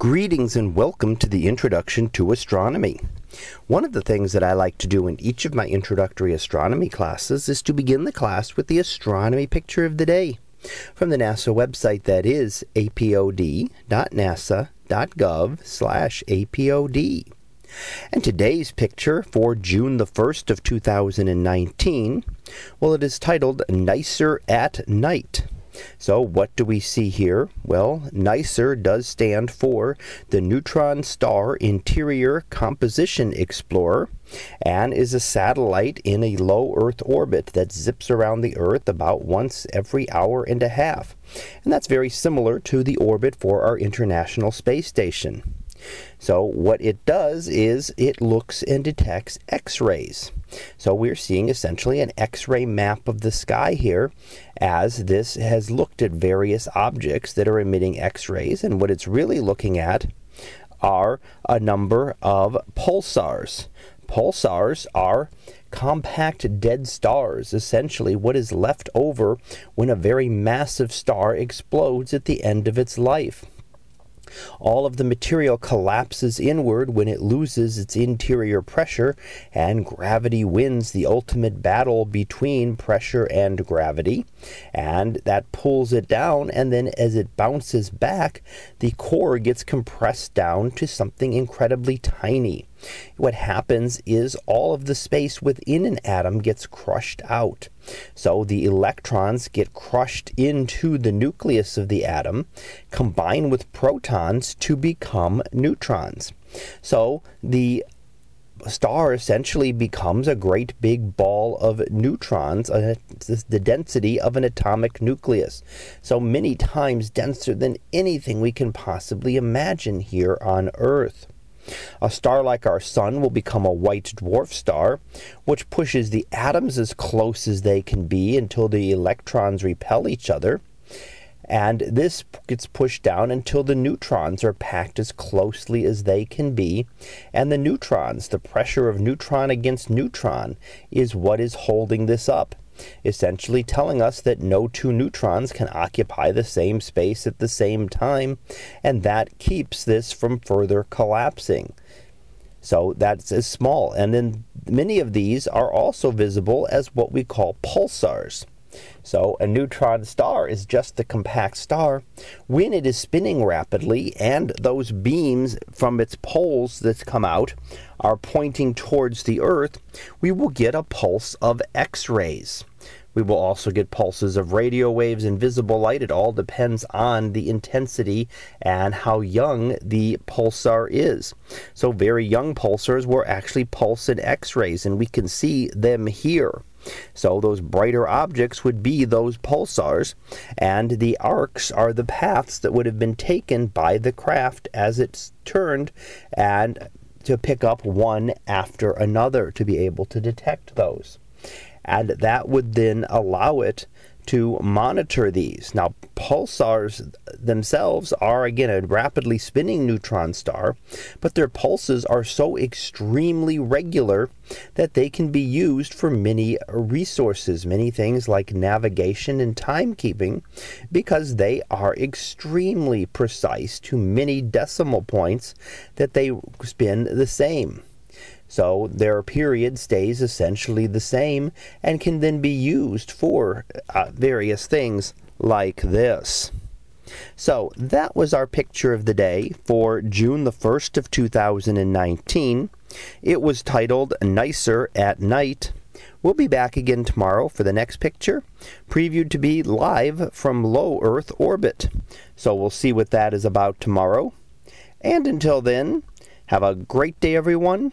Greetings and welcome to the Introduction to Astronomy. One of the things that I like to do in each of my introductory astronomy classes is to begin the class with the astronomy picture of the day from the NASA website that is apod.nasa.gov/apod. And today's picture for June the 1st of 2019, well it is titled Nicer at Night. So what do we see here? Well, NICER does stand for the Neutron Star Interior Composition Explorer and is a satellite in a low Earth orbit that zips around the Earth about once every hour and a half. And that's very similar to the orbit for our International Space Station. So what it does is it looks and detects X-rays. So we're seeing essentially an X-ray map of the sky here as this has looked at various objects that are emitting X-rays and what it's really looking at are a number of pulsars. Pulsars are compact dead stars, essentially what is left over when a very massive star explodes at the end of its life. All of the material collapses inward when it loses its interior pressure, and gravity wins the ultimate battle between pressure and gravity. And that pulls it down, and then as it bounces back, the core gets compressed down to something incredibly tiny. What happens is all of the space within an atom gets crushed out. So the electrons get crushed into the nucleus of the atom, combine with protons to become neutrons. So the star essentially becomes a great big ball of neutrons, the density of an atomic nucleus. So many times denser than anything we can possibly imagine here on Earth. A star like our Sun will become a white dwarf star, which pushes the atoms as close as they can be until the electrons repel each other. And this gets pushed down until the neutrons are packed as closely as they can be. And the neutrons, the pressure of neutron against neutron, is what is holding this up essentially telling us that no two neutrons can occupy the same space at the same time, and that keeps this from further collapsing. So that's as small. And then many of these are also visible as what we call pulsars. So a neutron star is just a compact star. When it is spinning rapidly and those beams from its poles that come out are pointing towards the Earth, we will get a pulse of X-rays. We will also get pulses of radio waves and visible light. It all depends on the intensity and how young the pulsar is. So very young pulsars will actually pulse in X-rays, and we can see them here. So those brighter objects would be those pulsars, and the arcs are the paths that would have been taken by the craft as it's turned and to pick up one after another to be able to detect those. And that would then allow it to monitor these. Now, pulsars themselves are again a rapidly spinning neutron star, but their pulses are so extremely regular that they can be used for many resources, many things like navigation and timekeeping, because they are extremely precise to many decimal points that they spin the same. So their period stays essentially the same and can then be used for uh, various things like this. So that was our picture of the day for June the 1st of 2019. It was titled Nicer at Night. We'll be back again tomorrow for the next picture, previewed to be live from low Earth orbit. So we'll see what that is about tomorrow. And until then, have a great day, everyone,